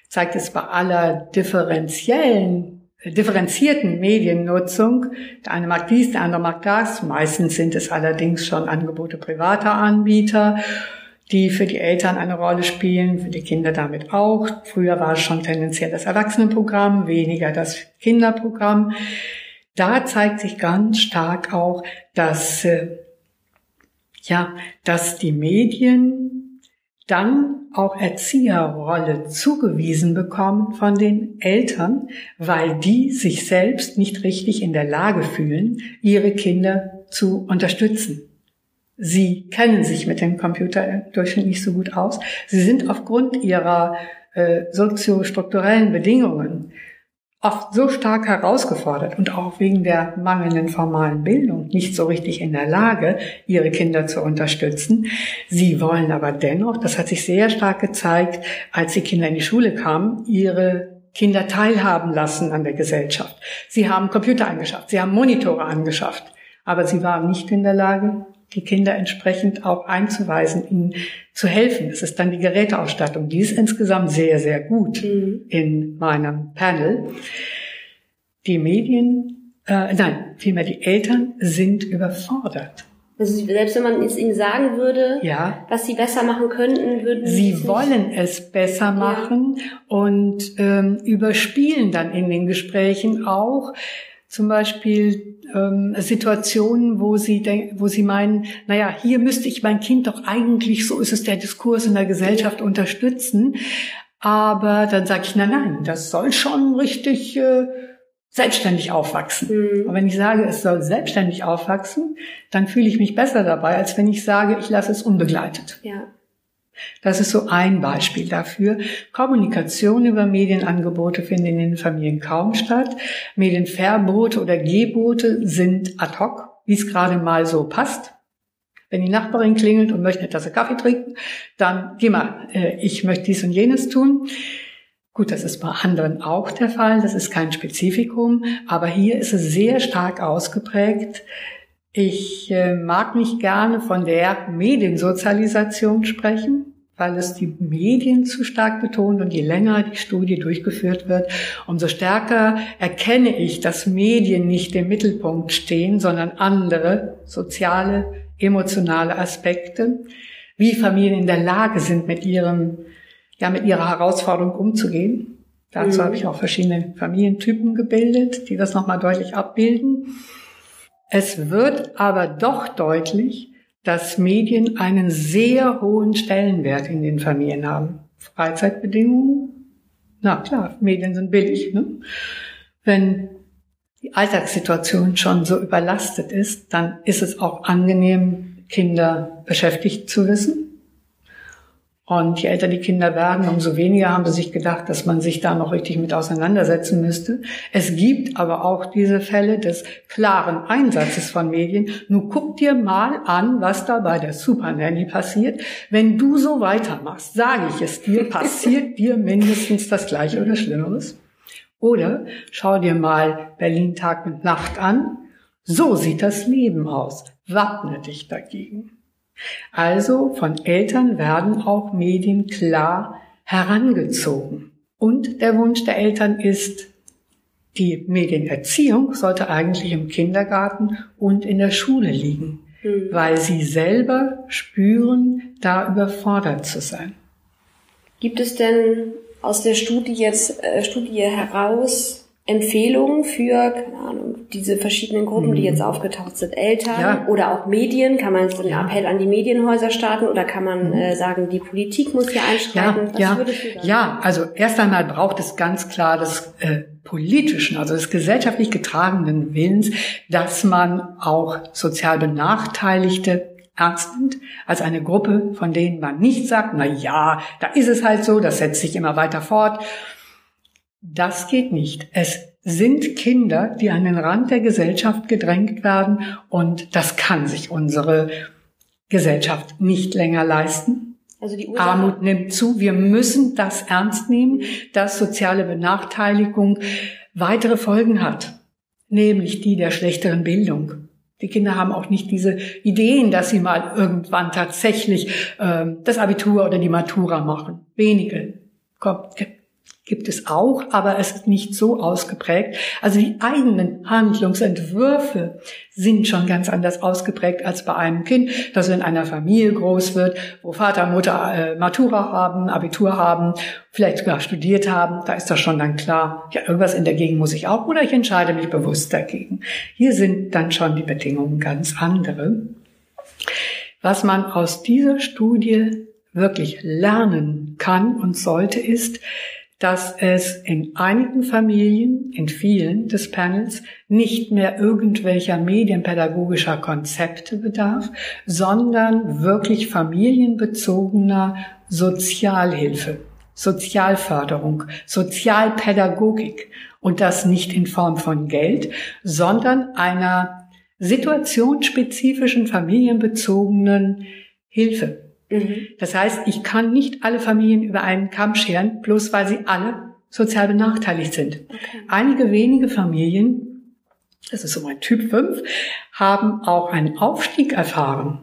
zeigt es bei aller differenziellen, differenzierten Mediennutzung, der eine mag dies, der andere mag das, meistens sind es allerdings schon Angebote privater Anbieter die für die Eltern eine Rolle spielen, für die Kinder damit auch. Früher war es schon tendenziell das Erwachsenenprogramm, weniger das Kinderprogramm. Da zeigt sich ganz stark auch, dass, äh, ja, dass die Medien dann auch Erzieherrolle zugewiesen bekommen von den Eltern, weil die sich selbst nicht richtig in der Lage fühlen, ihre Kinder zu unterstützen. Sie kennen sich mit dem Computer durchschnittlich so gut aus. Sie sind aufgrund ihrer äh, soziostrukturellen Bedingungen oft so stark herausgefordert und auch wegen der mangelnden formalen Bildung nicht so richtig in der Lage, ihre Kinder zu unterstützen. Sie wollen aber dennoch, das hat sich sehr stark gezeigt, als die Kinder in die Schule kamen, ihre Kinder teilhaben lassen an der Gesellschaft. Sie haben Computer angeschafft, sie haben Monitore angeschafft, aber sie waren nicht in der Lage, die Kinder entsprechend auch einzuweisen, ihnen zu helfen. Es ist dann die Geräteausstattung. Die ist insgesamt sehr, sehr gut mhm. in meinem Panel. Die Medien, äh, nein, vielmehr die Eltern sind überfordert.
Also selbst wenn man es ihnen sagen würde, ja. was sie besser machen könnten, würden
sie Sie wollen es besser machen ja. und ähm, überspielen dann in den Gesprächen auch zum Beispiel ähm, Situationen, wo sie denk, wo sie meinen, naja, hier müsste ich mein Kind doch eigentlich, so ist es der Diskurs in der Gesellschaft, unterstützen. Aber dann sage ich, nein, nein, das soll schon richtig äh, selbstständig aufwachsen. Mhm. Und wenn ich sage, es soll selbstständig aufwachsen, dann fühle ich mich besser dabei, als wenn ich sage, ich lasse es unbegleitet. Ja. Das ist so ein Beispiel dafür. Kommunikation über Medienangebote finden in den Familien kaum statt. Medienverbote oder Gebote sind ad hoc wie es gerade mal so passt. Wenn die Nachbarin klingelt und möchte eine Tasse Kaffee trinken, dann geh mal, äh, ich möchte dies und jenes tun. Gut, das ist bei anderen auch der Fall, das ist kein Spezifikum, aber hier ist es sehr stark ausgeprägt. Ich äh, mag nicht gerne von der Mediensozialisation sprechen, weil es die Medien zu stark betont und je länger die Studie durchgeführt wird, umso stärker erkenne ich, dass Medien nicht im Mittelpunkt stehen, sondern andere soziale, emotionale Aspekte, wie Familien in der Lage sind, mit ihrem, ja, mit ihrer Herausforderung umzugehen. Dazu mhm. habe ich auch verschiedene Familientypen gebildet, die das nochmal deutlich abbilden. Es wird aber doch deutlich, dass Medien einen sehr hohen Stellenwert in den Familien haben. Freizeitbedingungen, na klar, Medien sind billig. Ne? Wenn die Alltagssituation schon so überlastet ist, dann ist es auch angenehm, Kinder beschäftigt zu wissen. Und je älter die Kinder werden, umso weniger haben sie sich gedacht, dass man sich da noch richtig mit auseinandersetzen müsste. Es gibt aber auch diese Fälle des klaren Einsatzes von Medien. Nun guck dir mal an, was da bei der Super Nanny passiert. Wenn du so weitermachst, sage ich es dir, passiert dir mindestens das Gleiche oder Schlimmeres. Oder schau dir mal Berlin Tag und Nacht an. So sieht das Leben aus. Wappne dich dagegen. Also von Eltern werden auch Medien klar herangezogen. Und der Wunsch der Eltern ist, die Medienerziehung sollte eigentlich im Kindergarten und in der Schule liegen, mhm. weil sie selber spüren, da überfordert zu sein.
Gibt es denn aus der Studie jetzt äh, Studie heraus Empfehlungen für, keine Ahnung, diese verschiedenen Gruppen, mhm. die jetzt aufgetaucht sind, Eltern ja. oder auch Medien? Kann man so einen ja. Appell an die Medienhäuser starten oder kann man mhm. äh, sagen, die Politik muss hier einschreiten?
Ja, ja. ja, also erst einmal braucht es ganz klar des äh, politischen, also des gesellschaftlich getragenen Willens, dass man auch sozial Benachteiligte ernst nimmt, als eine Gruppe, von denen man nicht sagt, na ja, da ist es halt so, das setzt sich immer weiter fort das geht nicht. Es sind Kinder, die an den Rand der Gesellschaft gedrängt werden und das kann sich unsere Gesellschaft nicht länger leisten. Also die Armut nimmt zu. Wir müssen das ernst nehmen, dass soziale Benachteiligung weitere Folgen hat, nämlich die der schlechteren Bildung. Die Kinder haben auch nicht diese Ideen, dass sie mal irgendwann tatsächlich äh, das Abitur oder die Matura machen. Wenige. Kommt, gibt es auch, aber es ist nicht so ausgeprägt. Also die eigenen Handlungsentwürfe sind schon ganz anders ausgeprägt als bei einem Kind, das in einer Familie groß wird, wo Vater, Mutter äh, Matura haben, Abitur haben, vielleicht sogar studiert haben. Da ist das schon dann klar, ja, irgendwas in der Gegend muss ich auch oder ich entscheide mich bewusst dagegen. Hier sind dann schon die Bedingungen ganz andere. Was man aus dieser Studie wirklich lernen kann und sollte, ist, dass es in einigen Familien, in vielen des Panels, nicht mehr irgendwelcher medienpädagogischer Konzepte bedarf, sondern wirklich familienbezogener Sozialhilfe, Sozialförderung, Sozialpädagogik. Und das nicht in Form von Geld, sondern einer situationsspezifischen, familienbezogenen Hilfe. Mhm. Das heißt, ich kann nicht alle Familien über einen Kamm scheren, bloß weil sie alle sozial benachteiligt sind. Okay. Einige wenige Familien, das ist so mein Typ 5, haben auch einen Aufstieg erfahren.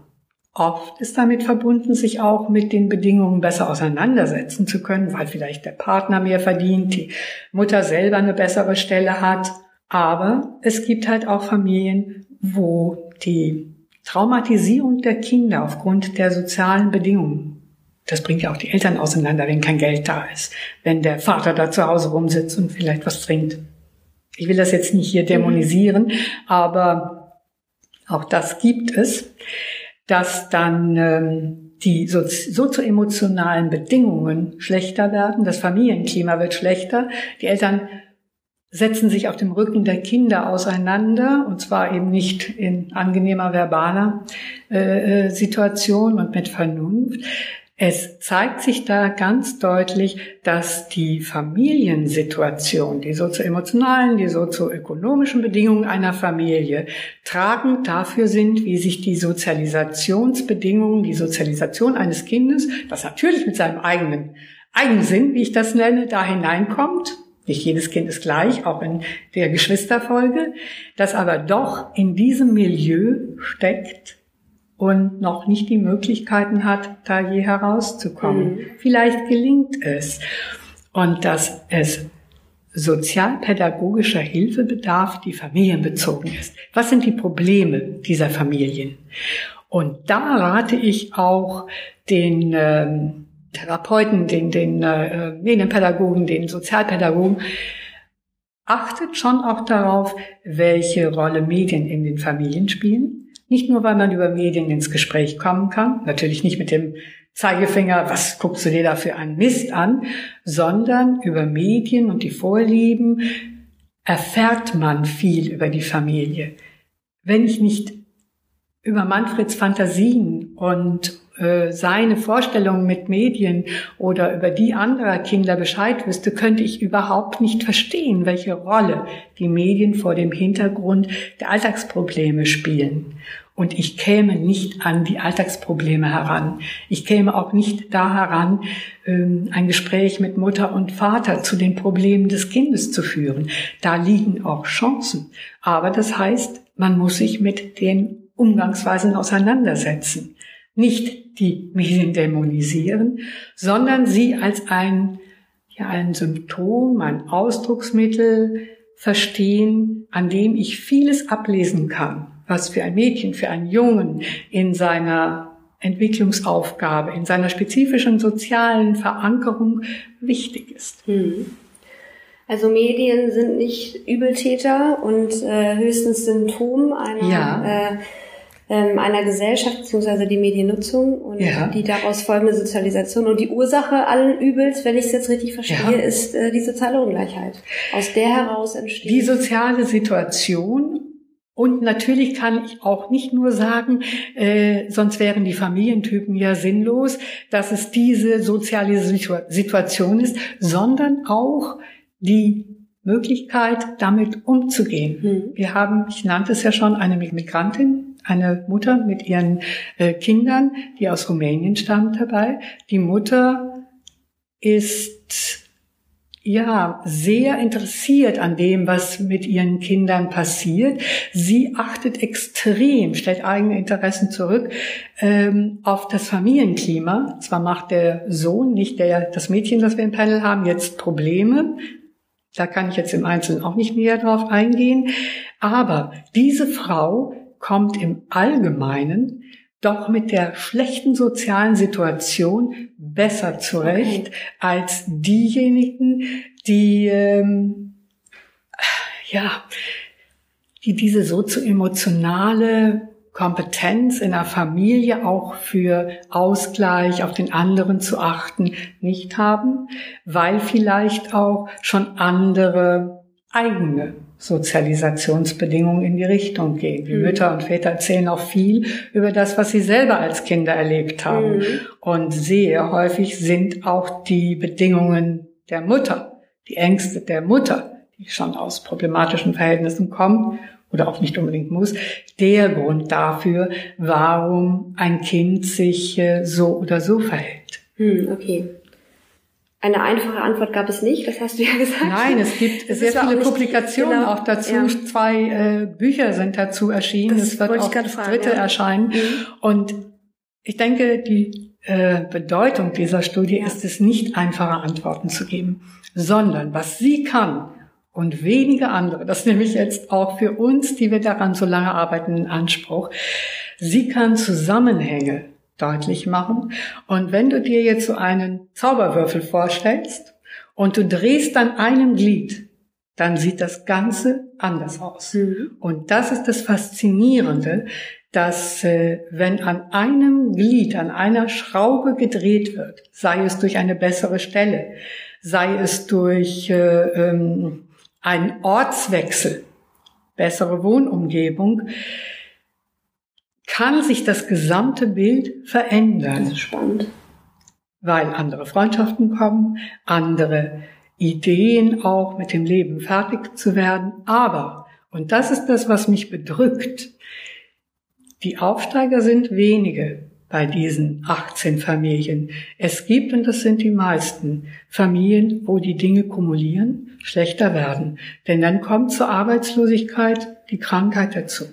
Oft ist damit verbunden, sich auch mit den Bedingungen besser auseinandersetzen zu können, weil vielleicht der Partner mehr verdient, die Mutter selber eine bessere Stelle hat. Aber es gibt halt auch Familien, wo die Traumatisierung der Kinder aufgrund der sozialen Bedingungen. Das bringt ja auch die Eltern auseinander, wenn kein Geld da ist, wenn der Vater da zu Hause rumsitzt und vielleicht was trinkt. Ich will das jetzt nicht hier dämonisieren, aber auch das gibt es, dass dann ähm, die sozioemotionalen Bedingungen schlechter werden, das Familienklima wird schlechter, die Eltern setzen sich auf dem Rücken der Kinder auseinander, und zwar eben nicht in angenehmer verbaler äh, äh, Situation und mit Vernunft. Es zeigt sich da ganz deutlich, dass die Familiensituation, die sozioemotionalen, die sozioökonomischen Bedingungen einer Familie tragend dafür sind, wie sich die Sozialisationsbedingungen, die Sozialisation eines Kindes, das natürlich mit seinem eigenen Eigensinn, wie ich das nenne, da hineinkommt. Nicht jedes Kind ist gleich, auch in der Geschwisterfolge, das aber doch in diesem Milieu steckt und noch nicht die Möglichkeiten hat, da je herauszukommen. Mhm. Vielleicht gelingt es. Und dass es sozialpädagogischer Hilfe bedarf, die familienbezogen ist. Was sind die Probleme dieser Familien? Und da rate ich auch den ähm, Therapeuten, den, den äh, Medienpädagogen, den Sozialpädagogen, achtet schon auch darauf, welche Rolle Medien in den Familien spielen. Nicht nur, weil man über Medien ins Gespräch kommen kann, natürlich nicht mit dem Zeigefinger, was guckst du dir da für einen Mist an, sondern über Medien und die Vorlieben erfährt man viel über die Familie. Wenn ich nicht über Manfreds Fantasien und äh, seine Vorstellungen mit Medien oder über die anderer Kinder Bescheid wüsste, könnte ich überhaupt nicht verstehen, welche Rolle die Medien vor dem Hintergrund der Alltagsprobleme spielen. Und ich käme nicht an die Alltagsprobleme heran. Ich käme auch nicht da heran, ähm, ein Gespräch mit Mutter und Vater zu den Problemen des Kindes zu führen. Da liegen auch Chancen. Aber das heißt, man muss sich mit den Umgangsweisen auseinandersetzen nicht die Medien dämonisieren, sondern sie als ein, ja, ein Symptom, ein Ausdrucksmittel verstehen, an dem ich vieles ablesen kann, was für ein Mädchen, für einen Jungen in seiner Entwicklungsaufgabe, in seiner spezifischen sozialen Verankerung wichtig ist. Hm.
Also Medien sind nicht Übeltäter und äh, höchstens Symptom einer ja. äh, ähm, einer Gesellschaft beziehungsweise die Mediennutzung und ja. die daraus folgende Sozialisation. Und die Ursache allen Übels, wenn ich es jetzt richtig verstehe, ja. ist äh, die soziale Ungleichheit. Aus der heraus entsteht.
Die soziale Situation und natürlich kann ich auch nicht nur sagen, äh, sonst wären die Familientypen ja sinnlos, dass es diese soziale Situation ist, sondern auch die Möglichkeit, damit umzugehen. Hm. Wir haben, ich nannte es ja schon, eine Migrantin eine Mutter mit ihren äh, Kindern, die aus Rumänien stammt dabei. Die Mutter ist ja sehr interessiert an dem, was mit ihren Kindern passiert. Sie achtet extrem, stellt eigene Interessen zurück ähm, auf das Familienklima. Zwar macht der Sohn, nicht der das Mädchen, das wir im Panel haben, jetzt Probleme. Da kann ich jetzt im Einzelnen auch nicht näher drauf eingehen. Aber diese Frau kommt im Allgemeinen doch mit der schlechten sozialen Situation besser zurecht okay. als diejenigen, die ähm, ja, die diese sozioemotionale Kompetenz in der Familie auch für Ausgleich auf den anderen zu achten nicht haben, weil vielleicht auch schon andere eigene Sozialisationsbedingungen in die Richtung gehen. Die mhm. Mütter und Väter erzählen auch viel über das, was sie selber als Kinder erlebt haben. Mhm. Und sehr häufig sind auch die Bedingungen der Mutter, die Ängste der Mutter, die schon aus problematischen Verhältnissen kommen oder auch nicht unbedingt muss, der Grund dafür, warum ein Kind sich äh, so oder so verhält.
Mhm, okay. Eine einfache Antwort gab es nicht, das hast du ja gesagt.
Nein, es gibt das sehr viele auch Publikationen genau, auch dazu. Ja. Zwei äh, Bücher sind dazu erschienen. Das es wird auch das fragen, dritte ja. erscheinen. Mhm. Und ich denke, die äh, Bedeutung dieser Studie ja. ist es nicht, einfache Antworten zu geben, sondern was sie kann und wenige andere, das nehme ich jetzt auch für uns, die wir daran so lange arbeiten, in Anspruch, sie kann Zusammenhänge deutlich machen. Und wenn du dir jetzt so einen Zauberwürfel vorstellst und du drehst dann einem Glied, dann sieht das Ganze anders aus. Mhm. Und das ist das Faszinierende, dass äh, wenn an einem Glied, an einer Schraube gedreht wird, sei es durch eine bessere Stelle, sei es durch äh, ähm, einen Ortswechsel, bessere Wohnumgebung, kann sich das gesamte Bild verändern.
Das ist spannend.
weil andere Freundschaften kommen, andere Ideen auch mit dem Leben fertig zu werden. Aber, und das ist das, was mich bedrückt, die Aufsteiger sind wenige bei diesen 18 Familien. Es gibt, und das sind die meisten, Familien, wo die Dinge kumulieren, schlechter werden. Denn dann kommt zur Arbeitslosigkeit die Krankheit dazu.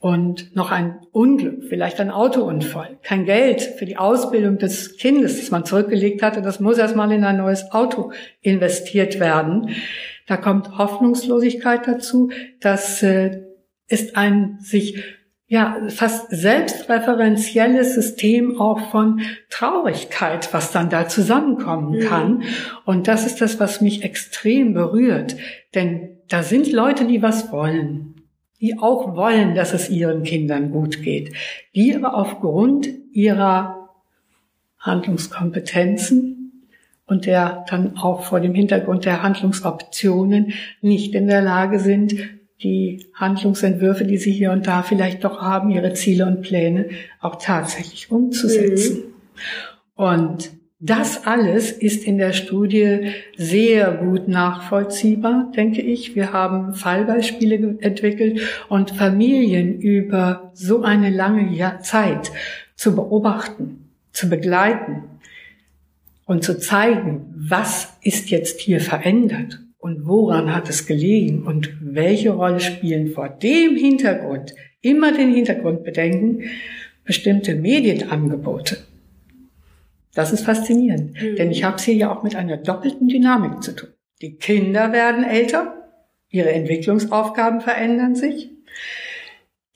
Und noch ein Unglück, vielleicht ein Autounfall, kein Geld für die Ausbildung des Kindes, das man zurückgelegt hatte, das muss erstmal in ein neues Auto investiert werden. Da kommt Hoffnungslosigkeit dazu. Das äh, ist ein sich ja, fast selbstreferenzielles System auch von Traurigkeit, was dann da zusammenkommen mhm. kann. Und das ist das, was mich extrem berührt. Denn da sind Leute, die was wollen, die auch wollen, dass es ihren Kindern gut geht, die aber aufgrund ihrer Handlungskompetenzen und der dann auch vor dem Hintergrund der Handlungsoptionen nicht in der Lage sind, die Handlungsentwürfe, die Sie hier und da vielleicht doch haben, Ihre Ziele und Pläne auch tatsächlich umzusetzen. Mhm. Und das alles ist in der Studie sehr gut nachvollziehbar, denke ich. Wir haben Fallbeispiele entwickelt und Familien über so eine lange Zeit zu beobachten, zu begleiten und zu zeigen, was ist jetzt hier verändert und woran hat es gelegen und welche Rolle spielen vor dem Hintergrund, immer den Hintergrund bedenken, bestimmte Medienangebote. Das ist faszinierend, mhm. denn ich habe es hier ja auch mit einer doppelten Dynamik zu tun. Die Kinder werden älter, ihre Entwicklungsaufgaben verändern sich,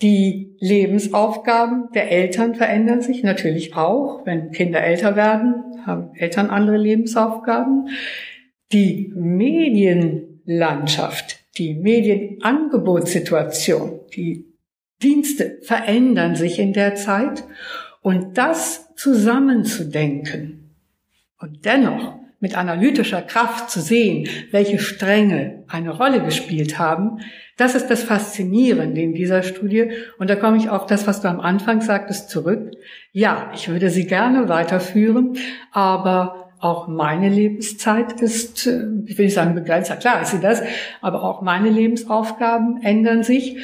die Lebensaufgaben der Eltern verändern sich natürlich auch. Wenn Kinder älter werden, haben Eltern andere Lebensaufgaben die Medienlandschaft, die Medienangebotssituation, die Dienste verändern sich in der Zeit und das zusammenzudenken und dennoch mit analytischer Kraft zu sehen, welche Stränge eine Rolle gespielt haben, das ist das Faszinierende in dieser Studie. Und da komme ich auf das, was du am Anfang sagtest, zurück. Ja, ich würde sie gerne weiterführen, aber auch meine Lebenszeit ist, äh, ich will nicht sagen begrenzt, klar ist sie das, aber auch meine Lebensaufgaben ändern sich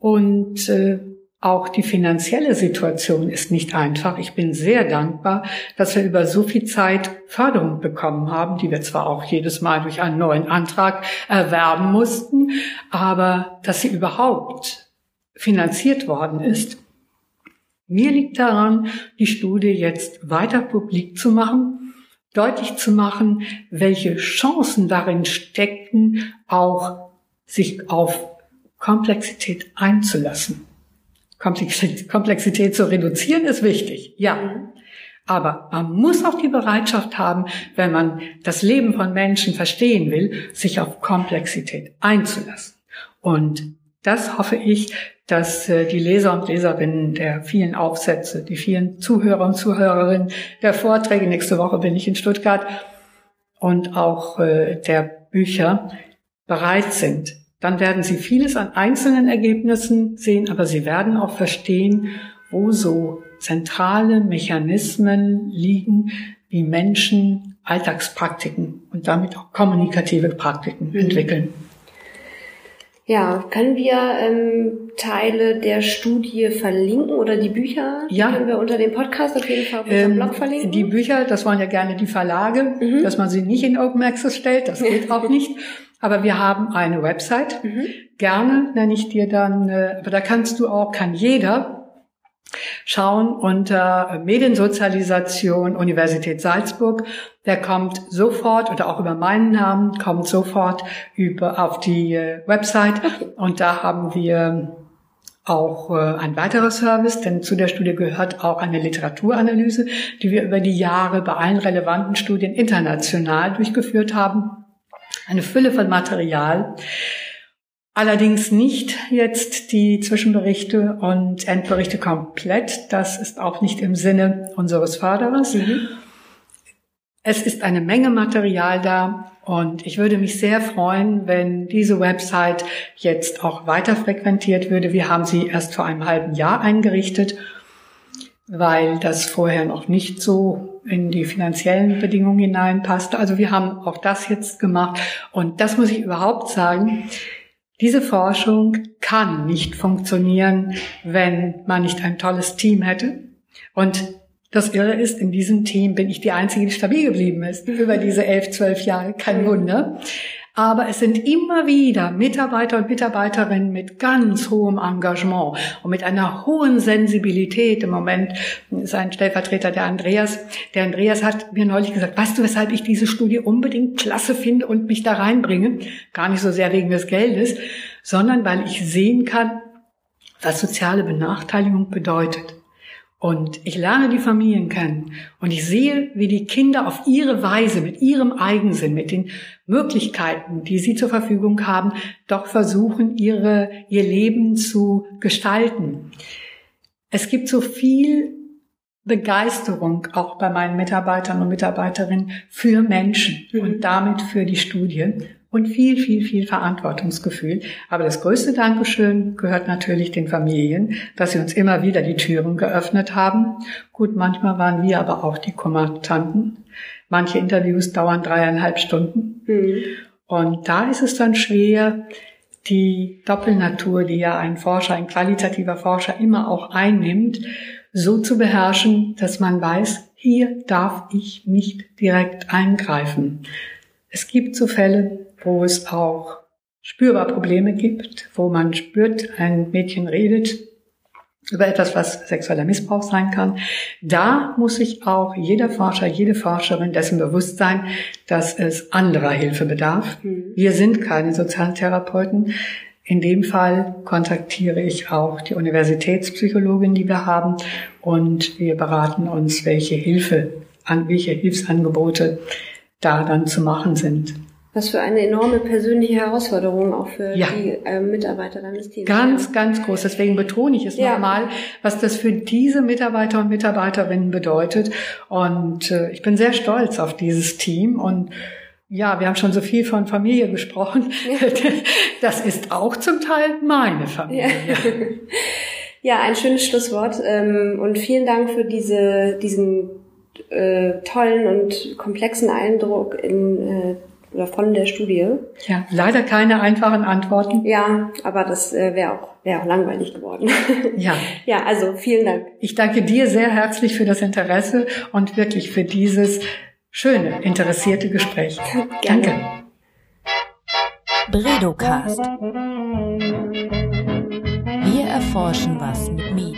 und äh, auch die finanzielle Situation ist nicht einfach. Ich bin sehr dankbar, dass wir über so viel Zeit Förderung bekommen haben, die wir zwar auch jedes Mal durch einen neuen Antrag erwerben mussten, aber dass sie überhaupt finanziert worden ist. Mir liegt daran, die Studie jetzt weiter publik zu machen deutlich zu machen, welche Chancen darin stecken, auch sich auf Komplexität einzulassen. Komplexität zu reduzieren ist wichtig, ja. Aber man muss auch die Bereitschaft haben, wenn man das Leben von Menschen verstehen will, sich auf Komplexität einzulassen. Und das hoffe ich, dass äh, die Leser und Leserinnen der vielen Aufsätze, die vielen Zuhörer und Zuhörerinnen der Vorträge, nächste Woche bin ich in Stuttgart, und auch äh, der Bücher bereit sind. Dann werden sie vieles an einzelnen Ergebnissen sehen, aber sie werden auch verstehen, wo so zentrale Mechanismen liegen, wie Menschen Alltagspraktiken und damit auch kommunikative Praktiken mhm. entwickeln.
Ja, können wir ähm, Teile der Studie verlinken oder die Bücher?
Ja.
können wir unter dem Podcast auf jeden Fall auf unserem ähm, Blog verlinken?
Die Bücher, das wollen ja gerne die Verlage, mhm. dass man sie nicht in Open Access stellt, das geht auch nicht. Aber wir haben eine Website. Mhm. Gerne nenne ich dir dann, äh, aber da kannst du auch, kann jeder schauen unter Mediensozialisation Universität Salzburg. Der kommt sofort oder auch über meinen Namen kommt sofort über auf die äh, Website und da haben wir auch äh, ein weiterer Service, denn zu der Studie gehört auch eine Literaturanalyse, die wir über die Jahre bei allen relevanten Studien international durchgeführt haben. Eine Fülle von Material. Allerdings nicht jetzt die Zwischenberichte und Endberichte komplett. Das ist auch nicht im Sinne unseres Förderers. Mhm. Es ist eine Menge Material da und ich würde mich sehr freuen, wenn diese Website jetzt auch weiter frequentiert würde. Wir haben sie erst vor einem halben Jahr eingerichtet, weil das vorher noch nicht so in die finanziellen Bedingungen hineinpasste. Also wir haben auch das jetzt gemacht. Und das muss ich überhaupt sagen. Diese Forschung kann nicht funktionieren, wenn man nicht ein tolles Team hätte. Und das Irre ist, in diesem Team bin ich die Einzige, die stabil geblieben ist über diese elf, zwölf Jahre. Kein Wunder. Aber es sind immer wieder Mitarbeiter und Mitarbeiterinnen mit ganz hohem Engagement und mit einer hohen Sensibilität. Im Moment ist ein Stellvertreter der Andreas. Der Andreas hat mir neulich gesagt, weißt du, weshalb ich diese Studie unbedingt klasse finde und mich da reinbringe? Gar nicht so sehr wegen des Geldes, sondern weil ich sehen kann, was soziale Benachteiligung bedeutet. Und ich lerne die Familien kennen und ich sehe, wie die Kinder auf ihre Weise, mit ihrem Eigensinn, mit den Möglichkeiten, die sie zur Verfügung haben, doch versuchen, ihre, ihr Leben zu gestalten. Es gibt so viel Begeisterung auch bei meinen Mitarbeitern und Mitarbeiterinnen für Menschen mhm. und damit für die Studie und viel, viel, viel Verantwortungsgefühl. Aber das größte Dankeschön gehört natürlich den Familien, dass sie uns immer wieder die Türen geöffnet haben. Gut, manchmal waren wir aber auch die Kommandanten. Manche Interviews dauern dreieinhalb Stunden. Mhm. Und da ist es dann schwer, die Doppelnatur, die ja ein Forscher, ein qualitativer Forscher immer auch einnimmt, so zu beherrschen, dass man weiß, hier darf ich nicht direkt eingreifen. Es gibt so Fälle, wo es auch spürbar Probleme gibt, wo man spürt, ein Mädchen redet über etwas, was sexueller Missbrauch sein kann. Da muss sich auch jeder Forscher, jede Forscherin dessen bewusst sein, dass es anderer Hilfe bedarf. Mhm. Wir sind keine Sozialtherapeuten. In dem Fall kontaktiere ich auch die Universitätspsychologin, die wir haben, und wir beraten uns, welche Hilfe, welche Hilfsangebote da dann zu machen sind.
Was für eine enorme persönliche Herausforderung auch für ja. die äh, Mitarbeiter deines Teams.
Ganz, ja. ganz groß. Deswegen betone ich es ja. nochmal, was das für diese Mitarbeiter und Mitarbeiterinnen bedeutet. Und äh, ich bin sehr stolz auf dieses Team und ja, wir haben schon so viel von Familie gesprochen. Das ist auch zum Teil meine Familie.
Ja, ein schönes Schlusswort. Ähm, und vielen Dank für diese, diesen äh, tollen und komplexen Eindruck in äh, oder von der Studie.
Ja, leider keine einfachen Antworten.
Ja, aber das äh, wäre auch, wäre auch langweilig geworden. Ja. Ja, also vielen Dank.
Ich danke dir sehr herzlich für das Interesse und wirklich für dieses schöne, interessierte Gespräch. Gerne. Danke.
Bredocast. Wir erforschen was mit mir.